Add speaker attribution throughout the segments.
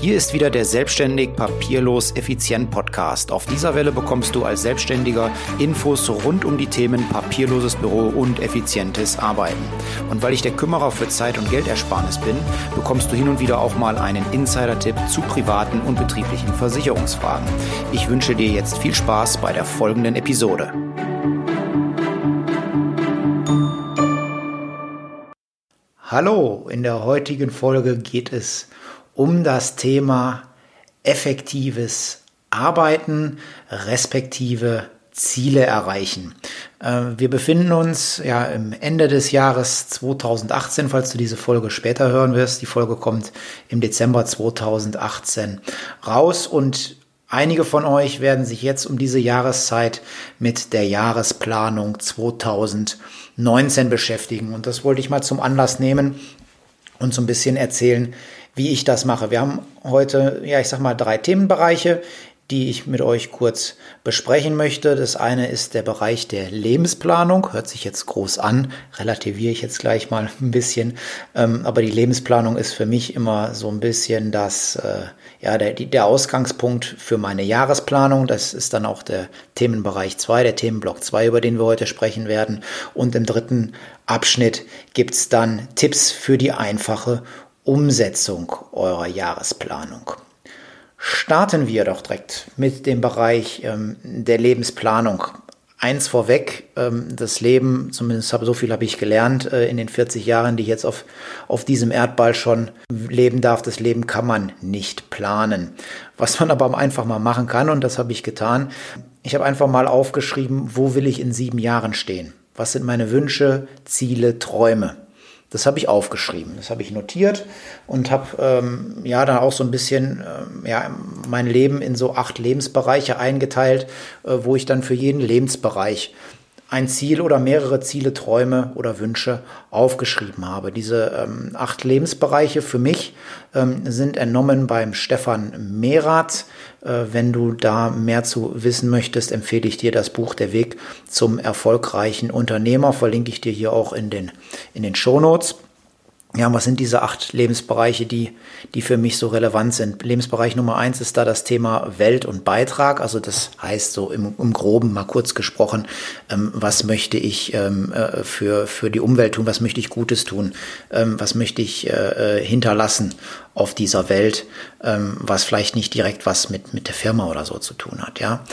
Speaker 1: Hier ist wieder der Selbstständig Papierlos Effizient Podcast. Auf dieser Welle bekommst du als Selbstständiger Infos rund um die Themen papierloses Büro und effizientes Arbeiten. Und weil ich der Kümmerer für Zeit- und Geldersparnis bin, bekommst du hin und wieder auch mal einen Insider-Tipp zu privaten und betrieblichen Versicherungsfragen. Ich wünsche dir jetzt viel Spaß bei der folgenden Episode. Hallo, in der heutigen Folge geht es um das Thema effektives Arbeiten respektive Ziele erreichen. Äh, wir befinden uns ja im Ende des Jahres 2018, falls du diese Folge später hören wirst. Die Folge kommt im Dezember 2018 raus und einige von euch werden sich jetzt um diese Jahreszeit mit der Jahresplanung 2019 beschäftigen. Und das wollte ich mal zum Anlass nehmen und so ein bisschen erzählen, wie ich das mache. Wir haben heute, ja, ich sag mal, drei Themenbereiche, die ich mit euch kurz besprechen möchte. Das eine ist der Bereich der Lebensplanung. Hört sich jetzt groß an, relativiere ich jetzt gleich mal ein bisschen. Ähm, aber die Lebensplanung ist für mich immer so ein bisschen das, äh, ja, der, der Ausgangspunkt für meine Jahresplanung. Das ist dann auch der Themenbereich 2, der Themenblock 2, über den wir heute sprechen werden. Und im dritten Abschnitt gibt's dann Tipps für die einfache Umsetzung eurer Jahresplanung. Starten wir doch direkt mit dem Bereich ähm, der Lebensplanung. Eins vorweg, ähm, das Leben, zumindest habe, so viel habe ich gelernt äh, in den 40 Jahren, die ich jetzt auf, auf diesem Erdball schon leben darf. Das Leben kann man nicht planen. Was man aber einfach mal machen kann, und das habe ich getan, ich habe einfach mal aufgeschrieben, wo will ich in sieben Jahren stehen? Was sind meine Wünsche, Ziele, Träume? Das habe ich aufgeschrieben, das habe ich notiert und habe ähm, ja dann auch so ein bisschen ähm, ja, mein Leben in so acht Lebensbereiche eingeteilt, äh, wo ich dann für jeden Lebensbereich ein Ziel oder mehrere Ziele, Träume oder Wünsche aufgeschrieben habe. Diese ähm, acht Lebensbereiche für mich ähm, sind entnommen beim Stefan Merath. Äh, wenn du da mehr zu wissen möchtest, empfehle ich dir das Buch Der Weg zum erfolgreichen Unternehmer. Verlinke ich dir hier auch in den, in den Show Notes. Ja, was sind diese acht Lebensbereiche, die, die für mich so relevant sind? Lebensbereich Nummer eins ist da das Thema Welt und Beitrag. Also das heißt so im, im Groben mal kurz gesprochen, ähm, was möchte ich ähm, äh, für, für die Umwelt tun? Was möchte ich Gutes tun? Ähm, was möchte ich äh, äh hinterlassen auf dieser Welt? Ähm, was vielleicht nicht direkt was mit, mit der Firma oder so zu tun hat, ja?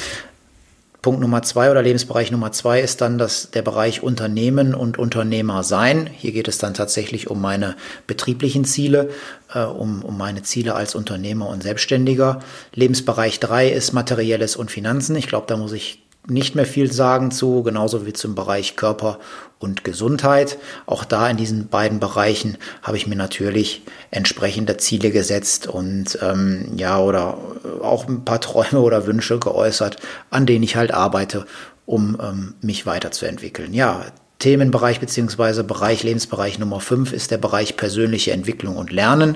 Speaker 1: Punkt Nummer zwei oder Lebensbereich Nummer zwei ist dann das, der Bereich Unternehmen und Unternehmer sein. Hier geht es dann tatsächlich um meine betrieblichen Ziele, äh, um, um meine Ziele als Unternehmer und Selbstständiger. Lebensbereich drei ist Materielles und Finanzen. Ich glaube, da muss ich nicht mehr viel sagen zu, genauso wie zum Bereich Körper und Gesundheit. Auch da in diesen beiden Bereichen habe ich mir natürlich entsprechende Ziele gesetzt und ähm, ja, oder auch ein paar Träume oder Wünsche geäußert, an denen ich halt arbeite, um ähm, mich weiterzuentwickeln. Ja, Themenbereich beziehungsweise Bereich, Lebensbereich Nummer 5 ist der Bereich persönliche Entwicklung und Lernen.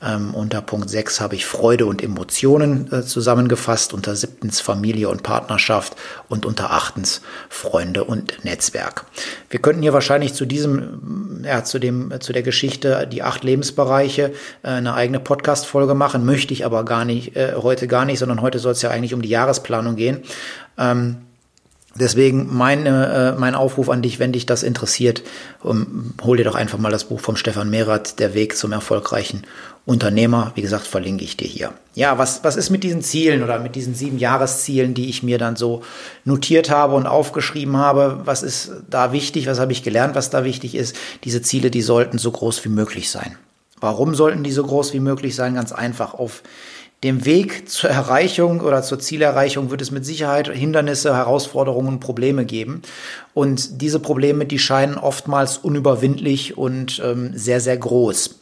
Speaker 1: Ähm, unter Punkt 6 habe ich Freude und Emotionen äh, zusammengefasst, unter siebtens Familie und Partnerschaft und unter achtens Freunde und Netzwerk. Wir könnten hier wahrscheinlich zu diesem, ja, zu dem, zu der Geschichte die acht Lebensbereiche äh, eine eigene Podcast-Folge machen, möchte ich aber gar nicht, äh, heute gar nicht, sondern heute soll es ja eigentlich um die Jahresplanung gehen. Ähm, Deswegen meine, äh, mein Aufruf an dich, wenn dich das interessiert, um, hol dir doch einfach mal das Buch vom Stefan Mehrath, Der Weg zum erfolgreichen Unternehmer. Wie gesagt, verlinke ich dir hier. Ja, was, was ist mit diesen Zielen oder mit diesen sieben Jahreszielen, die ich mir dann so notiert habe und aufgeschrieben habe? Was ist da wichtig? Was habe ich gelernt, was da wichtig ist? Diese Ziele, die sollten so groß wie möglich sein. Warum sollten die so groß wie möglich sein? Ganz einfach auf dem Weg zur Erreichung oder zur Zielerreichung wird es mit Sicherheit Hindernisse, Herausforderungen Probleme geben. Und diese Probleme, die scheinen oftmals unüberwindlich und ähm, sehr, sehr groß.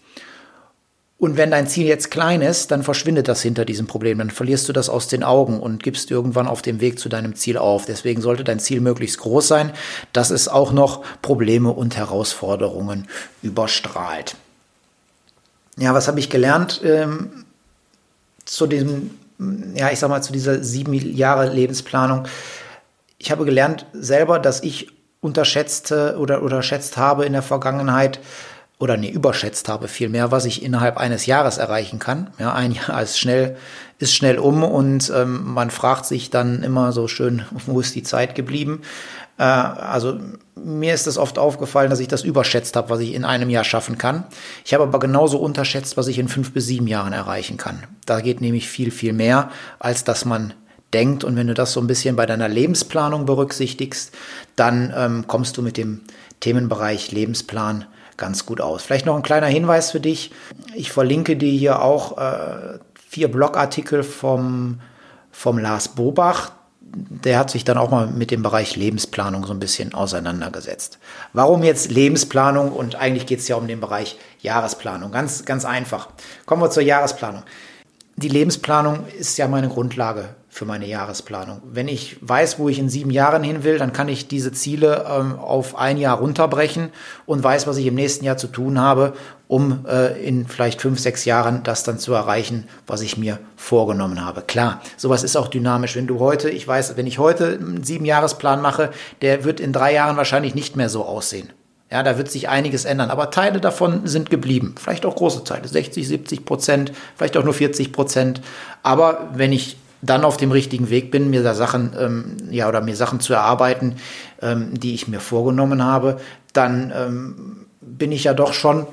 Speaker 1: Und wenn dein Ziel jetzt klein ist, dann verschwindet das hinter diesem Problem. Dann verlierst du das aus den Augen und gibst irgendwann auf dem Weg zu deinem Ziel auf. Deswegen sollte dein Ziel möglichst groß sein, dass es auch noch Probleme und Herausforderungen überstrahlt. Ja, was habe ich gelernt? Ähm, zu diesem, ja, ich sag mal, zu dieser sieben Jahre Lebensplanung. Ich habe gelernt selber, dass ich unterschätzte oder unterschätzt habe in der Vergangenheit, oder nee, überschätzt habe vielmehr, was ich innerhalb eines Jahres erreichen kann. Ja, ein Jahr ist schnell, ist schnell um und ähm, man fragt sich dann immer so schön, wo ist die Zeit geblieben? Äh, also mir ist es oft aufgefallen, dass ich das überschätzt habe, was ich in einem Jahr schaffen kann. Ich habe aber genauso unterschätzt, was ich in fünf bis sieben Jahren erreichen kann. Da geht nämlich viel, viel mehr, als dass man denkt. Und wenn du das so ein bisschen bei deiner Lebensplanung berücksichtigst, dann ähm, kommst du mit dem Themenbereich Lebensplan ganz gut aus. Vielleicht noch ein kleiner Hinweis für dich. Ich verlinke dir hier auch äh, vier Blogartikel vom, vom Lars Bobach. Der hat sich dann auch mal mit dem Bereich Lebensplanung so ein bisschen auseinandergesetzt. Warum jetzt Lebensplanung? Und eigentlich geht es ja um den Bereich Jahresplanung. Ganz, ganz einfach. Kommen wir zur Jahresplanung. Die Lebensplanung ist ja meine Grundlage für meine Jahresplanung. Wenn ich weiß, wo ich in sieben Jahren hin will, dann kann ich diese Ziele ähm, auf ein Jahr runterbrechen und weiß, was ich im nächsten Jahr zu tun habe, um äh, in vielleicht fünf, sechs Jahren das dann zu erreichen, was ich mir vorgenommen habe. Klar, sowas ist auch dynamisch. Wenn du heute, ich weiß, wenn ich heute einen sieben Jahresplan mache, der wird in drei Jahren wahrscheinlich nicht mehr so aussehen. Ja, da wird sich einiges ändern, aber Teile davon sind geblieben. Vielleicht auch große Teile, 60, 70 Prozent, vielleicht auch nur 40 Prozent. Aber wenn ich dann auf dem richtigen Weg bin, mir da Sachen, ähm, ja, oder mir Sachen zu erarbeiten, ähm, die ich mir vorgenommen habe, dann ähm, bin ich ja doch schon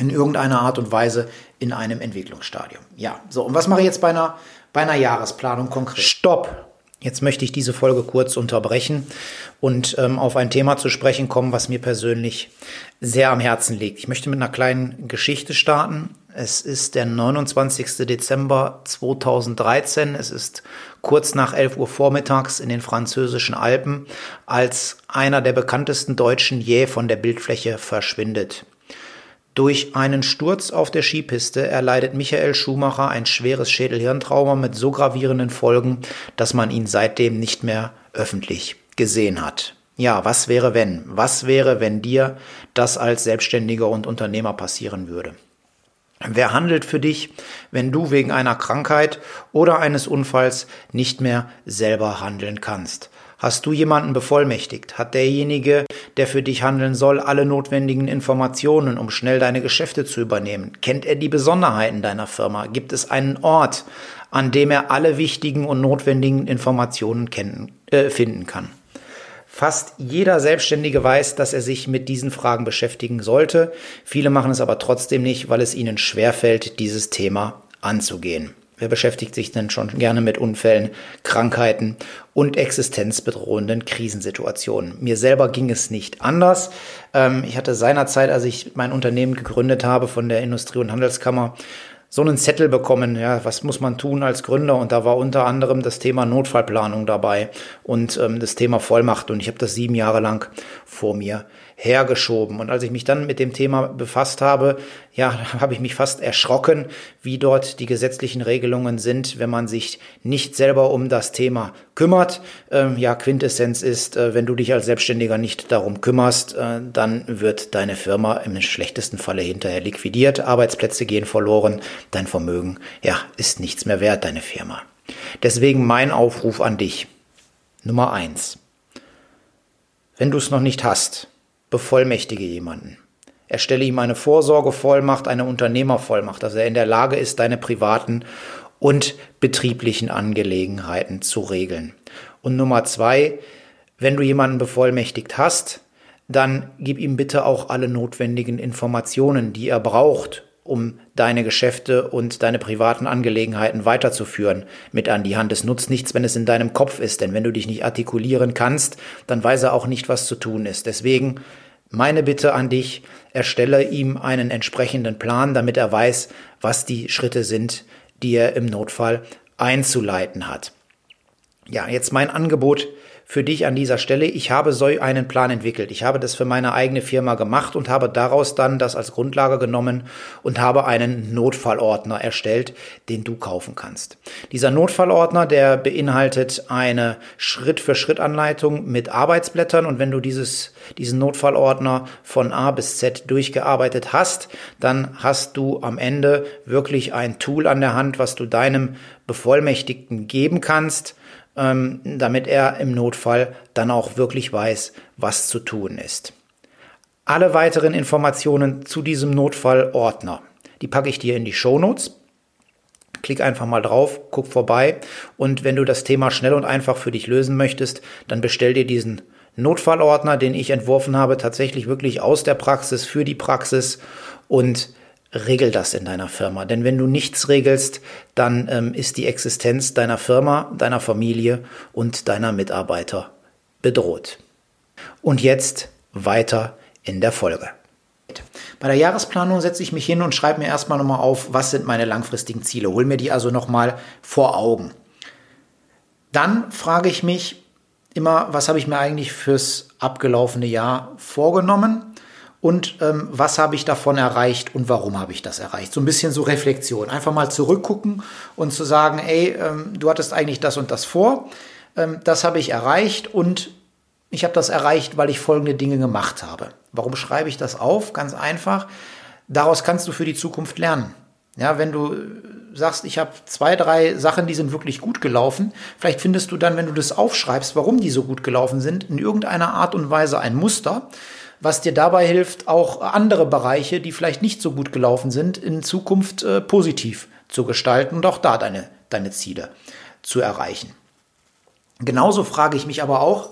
Speaker 1: in irgendeiner Art und Weise in einem Entwicklungsstadium. Ja, so, und was mache ich jetzt bei einer, bei einer Jahresplanung konkret? Stopp! Jetzt möchte ich diese Folge kurz unterbrechen und ähm, auf ein Thema zu sprechen kommen, was mir persönlich sehr am Herzen liegt. Ich möchte mit einer kleinen Geschichte starten. Es ist der 29. Dezember 2013. Es ist kurz nach 11 Uhr vormittags in den französischen Alpen, als einer der bekanntesten Deutschen je von der Bildfläche verschwindet. Durch einen Sturz auf der Skipiste erleidet Michael Schumacher ein schweres Schädelhirntrauma mit so gravierenden Folgen, dass man ihn seitdem nicht mehr öffentlich gesehen hat. Ja, was wäre wenn? Was wäre, wenn dir das als Selbstständiger und Unternehmer passieren würde? Wer handelt für dich, wenn du wegen einer Krankheit oder eines Unfalls nicht mehr selber handeln kannst? Hast du jemanden bevollmächtigt? Hat derjenige, der für dich handeln soll, alle notwendigen Informationen, um schnell deine Geschäfte zu übernehmen? Kennt er die Besonderheiten deiner Firma? Gibt es einen Ort, an dem er alle wichtigen und notwendigen Informationen kennen, äh, finden kann? Fast jeder Selbstständige weiß, dass er sich mit diesen Fragen beschäftigen sollte. Viele machen es aber trotzdem nicht, weil es ihnen schwerfällt, dieses Thema anzugehen. Wer beschäftigt sich denn schon gerne mit Unfällen, Krankheiten und existenzbedrohenden Krisensituationen? Mir selber ging es nicht anders. Ähm, ich hatte seinerzeit, als ich mein Unternehmen gegründet habe von der Industrie- und Handelskammer, so einen Zettel bekommen, ja, was muss man tun als Gründer? Und da war unter anderem das Thema Notfallplanung dabei und ähm, das Thema Vollmacht. Und ich habe das sieben Jahre lang vor mir hergeschoben. Und als ich mich dann mit dem Thema befasst habe, ja, habe ich mich fast erschrocken, wie dort die gesetzlichen Regelungen sind, wenn man sich nicht selber um das Thema kümmert. Ähm, ja, Quintessenz ist, äh, wenn du dich als Selbstständiger nicht darum kümmerst, äh, dann wird deine Firma im schlechtesten Falle hinterher liquidiert, Arbeitsplätze gehen verloren, dein Vermögen, ja, ist nichts mehr wert, deine Firma. Deswegen mein Aufruf an dich. Nummer eins. Wenn du es noch nicht hast, bevollmächtige jemanden. Erstelle ihm eine Vorsorgevollmacht, eine Unternehmervollmacht, dass er in der Lage ist, deine privaten und betrieblichen Angelegenheiten zu regeln. Und Nummer zwei, wenn du jemanden bevollmächtigt hast, dann gib ihm bitte auch alle notwendigen Informationen, die er braucht, um deine Geschäfte und deine privaten Angelegenheiten weiterzuführen, mit an die Hand. Es nutzt nichts, wenn es in deinem Kopf ist, denn wenn du dich nicht artikulieren kannst, dann weiß er auch nicht, was zu tun ist. Deswegen meine Bitte an dich, erstelle ihm einen entsprechenden Plan, damit er weiß, was die Schritte sind, die er im Notfall einzuleiten hat. Ja, jetzt mein Angebot für dich an dieser Stelle. Ich habe so einen Plan entwickelt. Ich habe das für meine eigene Firma gemacht und habe daraus dann das als Grundlage genommen und habe einen Notfallordner erstellt, den du kaufen kannst. Dieser Notfallordner, der beinhaltet eine Schritt-für-Schritt-Anleitung mit Arbeitsblättern und wenn du dieses, diesen Notfallordner von A bis Z durchgearbeitet hast, dann hast du am Ende wirklich ein Tool an der Hand, was du deinem Bevollmächtigten geben kannst, ähm, damit er im Notfall dann auch wirklich weiß, was zu tun ist. alle weiteren Informationen zu diesem Notfallordner, die packe ich dir in die Shownotes. Klick einfach mal drauf, guck vorbei und wenn du das Thema schnell und einfach für dich lösen möchtest, dann bestell dir diesen Notfallordner, den ich entworfen habe, tatsächlich wirklich aus der Praxis für die Praxis und regel das in deiner Firma. Denn wenn du nichts regelst, dann ähm, ist die Existenz deiner Firma, deiner Familie und deiner Mitarbeiter bedroht. Und jetzt weiter in der Folge. Bei der Jahresplanung setze ich mich hin und schreibe mir erstmal nochmal auf, was sind meine langfristigen Ziele. Hol mir die also nochmal vor Augen. Dann frage ich mich immer, was habe ich mir eigentlich fürs abgelaufene Jahr vorgenommen und ähm, was habe ich davon erreicht und warum habe ich das erreicht. So ein bisschen so Reflexion. Einfach mal zurückgucken und zu sagen, ey, ähm, du hattest eigentlich das und das vor, ähm, das habe ich erreicht und ich habe das erreicht, weil ich folgende Dinge gemacht habe. Warum schreibe ich das auf? Ganz einfach. Daraus kannst du für die Zukunft lernen. Ja, wenn du sagst, ich habe zwei, drei Sachen, die sind wirklich gut gelaufen, vielleicht findest du dann, wenn du das aufschreibst, warum die so gut gelaufen sind, in irgendeiner Art und Weise ein Muster, was dir dabei hilft, auch andere Bereiche, die vielleicht nicht so gut gelaufen sind, in Zukunft äh, positiv zu gestalten und auch da deine, deine Ziele zu erreichen. Genauso frage ich mich aber auch,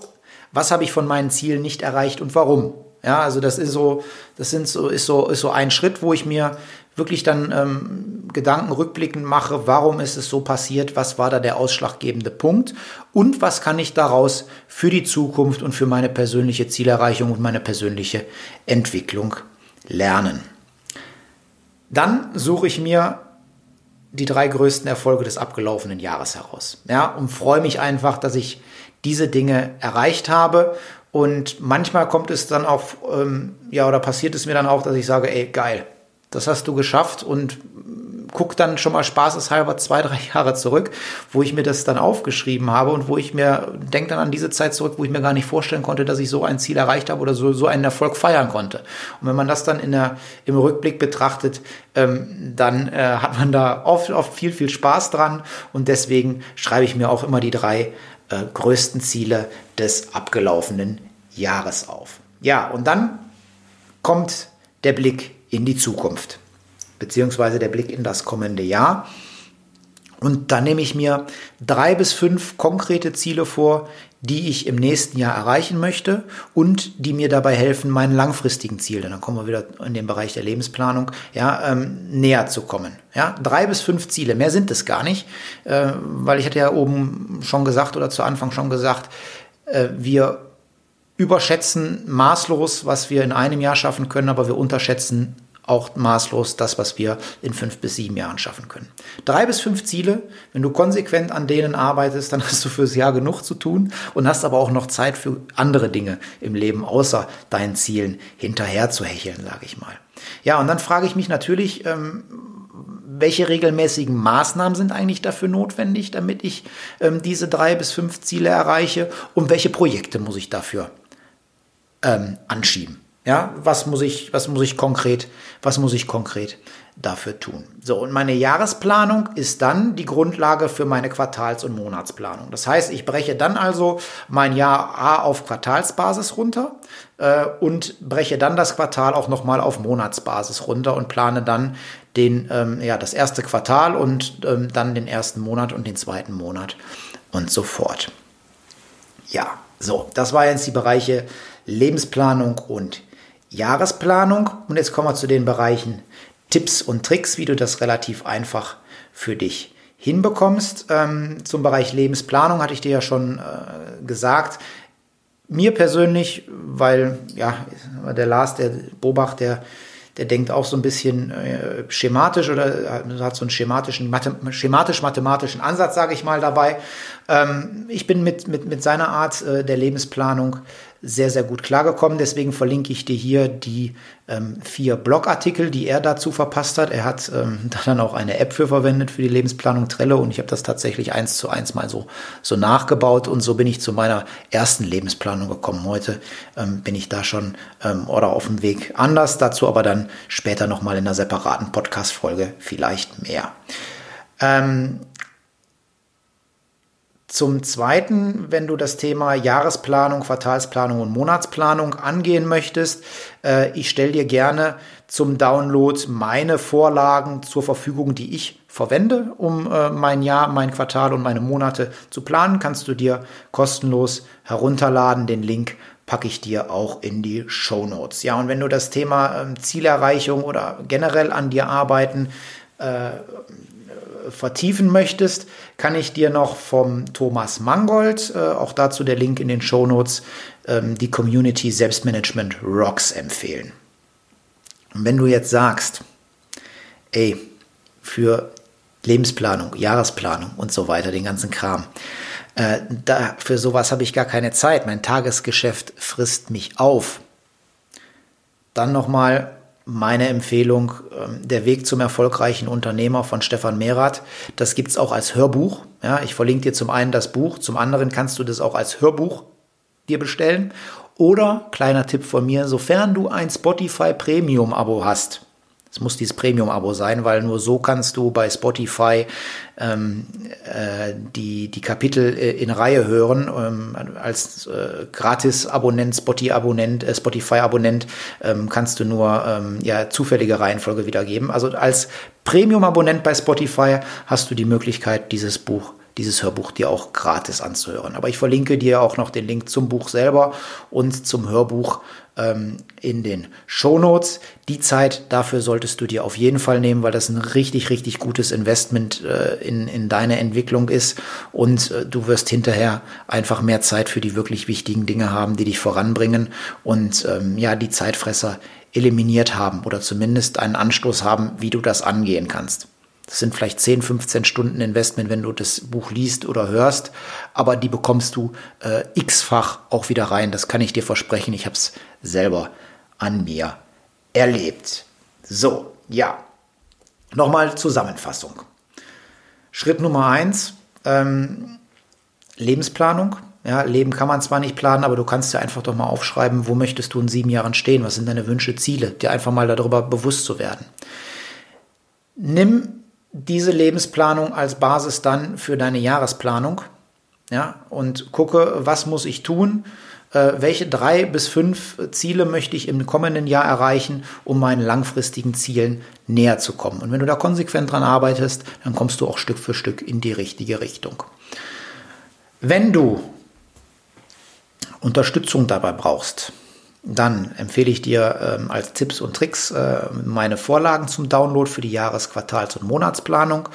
Speaker 1: was habe ich von meinen Zielen nicht erreicht und warum? Ja, also das ist so, das sind so, ist so, ist so ein Schritt, wo ich mir wirklich dann ähm, Gedanken rückblickend mache, warum ist es so passiert, was war da der ausschlaggebende Punkt und was kann ich daraus für die Zukunft und für meine persönliche Zielerreichung und meine persönliche Entwicklung lernen. Dann suche ich mir die drei größten Erfolge des abgelaufenen Jahres heraus. Ja, und freue mich einfach, dass ich diese Dinge erreicht habe. Und manchmal kommt es dann auch, ähm, ja, oder passiert es mir dann auch, dass ich sage, ey, geil, das hast du geschafft und guck dann schon mal spaßeshalber zwei, drei Jahre zurück, wo ich mir das dann aufgeschrieben habe und wo ich mir, denke dann an diese Zeit zurück, wo ich mir gar nicht vorstellen konnte, dass ich so ein Ziel erreicht habe oder so, so einen Erfolg feiern konnte. Und wenn man das dann in der, im Rückblick betrachtet, ähm, dann äh, hat man da oft, oft viel, viel Spaß dran und deswegen schreibe ich mir auch immer die drei äh, größten Ziele des abgelaufenen Jahres auf. Ja, und dann kommt der Blick in die Zukunft, beziehungsweise der Blick in das kommende Jahr. Und da nehme ich mir drei bis fünf konkrete Ziele vor, die ich im nächsten Jahr erreichen möchte und die mir dabei helfen, meinen langfristigen Ziel, denn dann kommen wir wieder in den Bereich der Lebensplanung, ja, ähm, näher zu kommen. Ja, drei bis fünf Ziele, mehr sind es gar nicht, äh, weil ich hatte ja oben schon gesagt oder zu Anfang schon gesagt, äh, wir überschätzen maßlos, was wir in einem Jahr schaffen können, aber wir unterschätzen auch maßlos das, was wir in fünf bis sieben Jahren schaffen können. Drei bis fünf Ziele, wenn du konsequent an denen arbeitest, dann hast du fürs Jahr genug zu tun und hast aber auch noch Zeit für andere Dinge im Leben, außer deinen Zielen hinterher zu hecheln, sage ich mal. Ja, und dann frage ich mich natürlich, ähm, welche regelmäßigen Maßnahmen sind eigentlich dafür notwendig, damit ich ähm, diese drei bis fünf Ziele erreiche und welche Projekte muss ich dafür ähm, anschieben? Ja, was muss ich, was muss ich konkret, was muss ich konkret dafür tun? So, und meine Jahresplanung ist dann die Grundlage für meine Quartals- und Monatsplanung. Das heißt, ich breche dann also mein Jahr A auf Quartalsbasis runter äh, und breche dann das Quartal auch nochmal auf Monatsbasis runter und plane dann den, ähm, ja, das erste Quartal und ähm, dann den ersten Monat und den zweiten Monat und so fort. Ja, so, das waren jetzt die Bereiche Lebensplanung und Jahresplanung. Und jetzt kommen wir zu den Bereichen Tipps und Tricks, wie du das relativ einfach für dich hinbekommst. Ähm, zum Bereich Lebensplanung hatte ich dir ja schon äh, gesagt. Mir persönlich, weil ja, der Lars, der Bobach, der der denkt auch so ein bisschen äh, schematisch oder hat so einen schematischen, schematisch-mathematischen Ansatz, sage ich mal, dabei. Ähm, ich bin mit, mit, mit seiner Art äh, der Lebensplanung sehr, sehr gut klargekommen. Deswegen verlinke ich dir hier die ähm, vier Blogartikel, die er dazu verpasst hat. Er hat ähm, da dann auch eine App für verwendet für die Lebensplanung Trello und ich habe das tatsächlich eins zu eins mal so, so nachgebaut und so bin ich zu meiner ersten Lebensplanung gekommen. Heute ähm, bin ich da schon ähm, oder auf dem Weg anders. Dazu aber dann später nochmal in einer separaten Podcast-Folge vielleicht mehr. Ähm, Zum Zweiten, wenn du das Thema Jahresplanung, Quartalsplanung und Monatsplanung angehen möchtest, äh, ich stelle dir gerne zum Download meine Vorlagen zur Verfügung, die ich verwende, um äh, mein Jahr, mein Quartal und meine Monate zu planen. Kannst du dir kostenlos herunterladen. Den Link packe ich dir auch in die Show Notes. Ja, und wenn du das Thema ähm, Zielerreichung oder generell an dir arbeiten äh, vertiefen möchtest, kann ich dir noch vom Thomas Mangold, äh, auch dazu der Link in den Show Notes, ähm, die Community Selbstmanagement Rocks empfehlen. Und wenn du jetzt sagst, ey, für Lebensplanung, Jahresplanung und so weiter, den ganzen Kram, äh, da, für sowas habe ich gar keine Zeit. Mein Tagesgeschäft frisst mich auf. Dann nochmal meine Empfehlung, ähm, Der Weg zum erfolgreichen Unternehmer von Stefan Merath. Das gibt es auch als Hörbuch. Ja, ich verlinke dir zum einen das Buch, zum anderen kannst du das auch als Hörbuch dir bestellen. Oder, kleiner Tipp von mir, sofern du ein Spotify Premium-Abo hast, es muss dieses Premium-Abo sein, weil nur so kannst du bei Spotify ähm, äh, die, die Kapitel äh, in Reihe hören. Ähm, als äh, Gratis-Abonnent, Spotify-Abonnent, äh, Spotify-Abonnent ähm, kannst du nur ähm, ja, zufällige Reihenfolge wiedergeben. Also als Premium-Abonnent bei Spotify hast du die Möglichkeit, dieses Buch dieses Hörbuch dir auch gratis anzuhören. Aber ich verlinke dir auch noch den Link zum Buch selber und zum Hörbuch ähm, in den Shownotes. Die Zeit dafür solltest du dir auf jeden Fall nehmen, weil das ein richtig, richtig gutes Investment äh, in, in deine Entwicklung ist und äh, du wirst hinterher einfach mehr Zeit für die wirklich wichtigen Dinge haben, die dich voranbringen und ähm, ja, die Zeitfresser eliminiert haben oder zumindest einen Anstoß haben, wie du das angehen kannst. Das sind vielleicht 10, 15 Stunden Investment, wenn du das Buch liest oder hörst, aber die bekommst du äh, x-fach auch wieder rein. Das kann ich dir versprechen. Ich habe es selber an mir erlebt. So, ja. Nochmal Zusammenfassung. Schritt Nummer eins, ähm, Lebensplanung. Ja, Leben kann man zwar nicht planen, aber du kannst dir einfach doch mal aufschreiben, wo möchtest du in sieben Jahren stehen, was sind deine Wünsche, Ziele, dir einfach mal darüber bewusst zu werden. Nimm diese Lebensplanung als Basis dann für deine Jahresplanung. Ja, und gucke, was muss ich tun? Äh, welche drei bis fünf Ziele möchte ich im kommenden Jahr erreichen, um meinen langfristigen Zielen näher zu kommen? Und wenn du da konsequent dran arbeitest, dann kommst du auch Stück für Stück in die richtige Richtung. Wenn du Unterstützung dabei brauchst, dann empfehle ich dir ähm, als Tipps und Tricks äh, meine Vorlagen zum Download für die Jahres-, Quartals- und Monatsplanung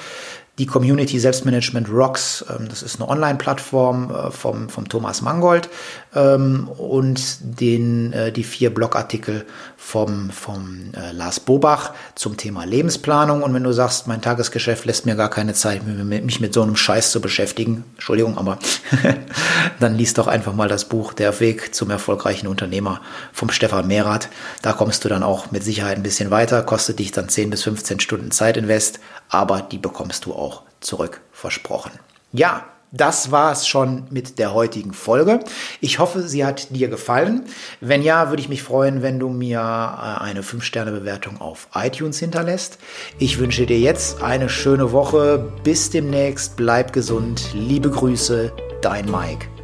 Speaker 1: die Community Selbstmanagement Rocks. Ähm, das ist eine Online-Plattform äh, vom, vom Thomas Mangold ähm, und den, äh, die vier Blogartikel vom, vom äh, Lars Bobach zum Thema Lebensplanung. Und wenn du sagst, mein Tagesgeschäft lässt mir gar keine Zeit, mich mit so einem Scheiß zu beschäftigen, Entschuldigung, aber dann liest doch einfach mal das Buch Der Weg zum erfolgreichen Unternehmer vom Stefan Mehrath. Da kommst du dann auch mit Sicherheit ein bisschen weiter, kostet dich dann 10 bis 15 Stunden Zeitinvest, aber die bekommst du auch zurück versprochen. Ja, das war es schon mit der heutigen Folge. Ich hoffe, sie hat dir gefallen. Wenn ja, würde ich mich freuen, wenn du mir äh, eine 5-Sterne-Bewertung auf iTunes hinterlässt. Ich wünsche dir jetzt eine schöne Woche. Bis demnächst. Bleib gesund. Liebe Grüße, dein Mike.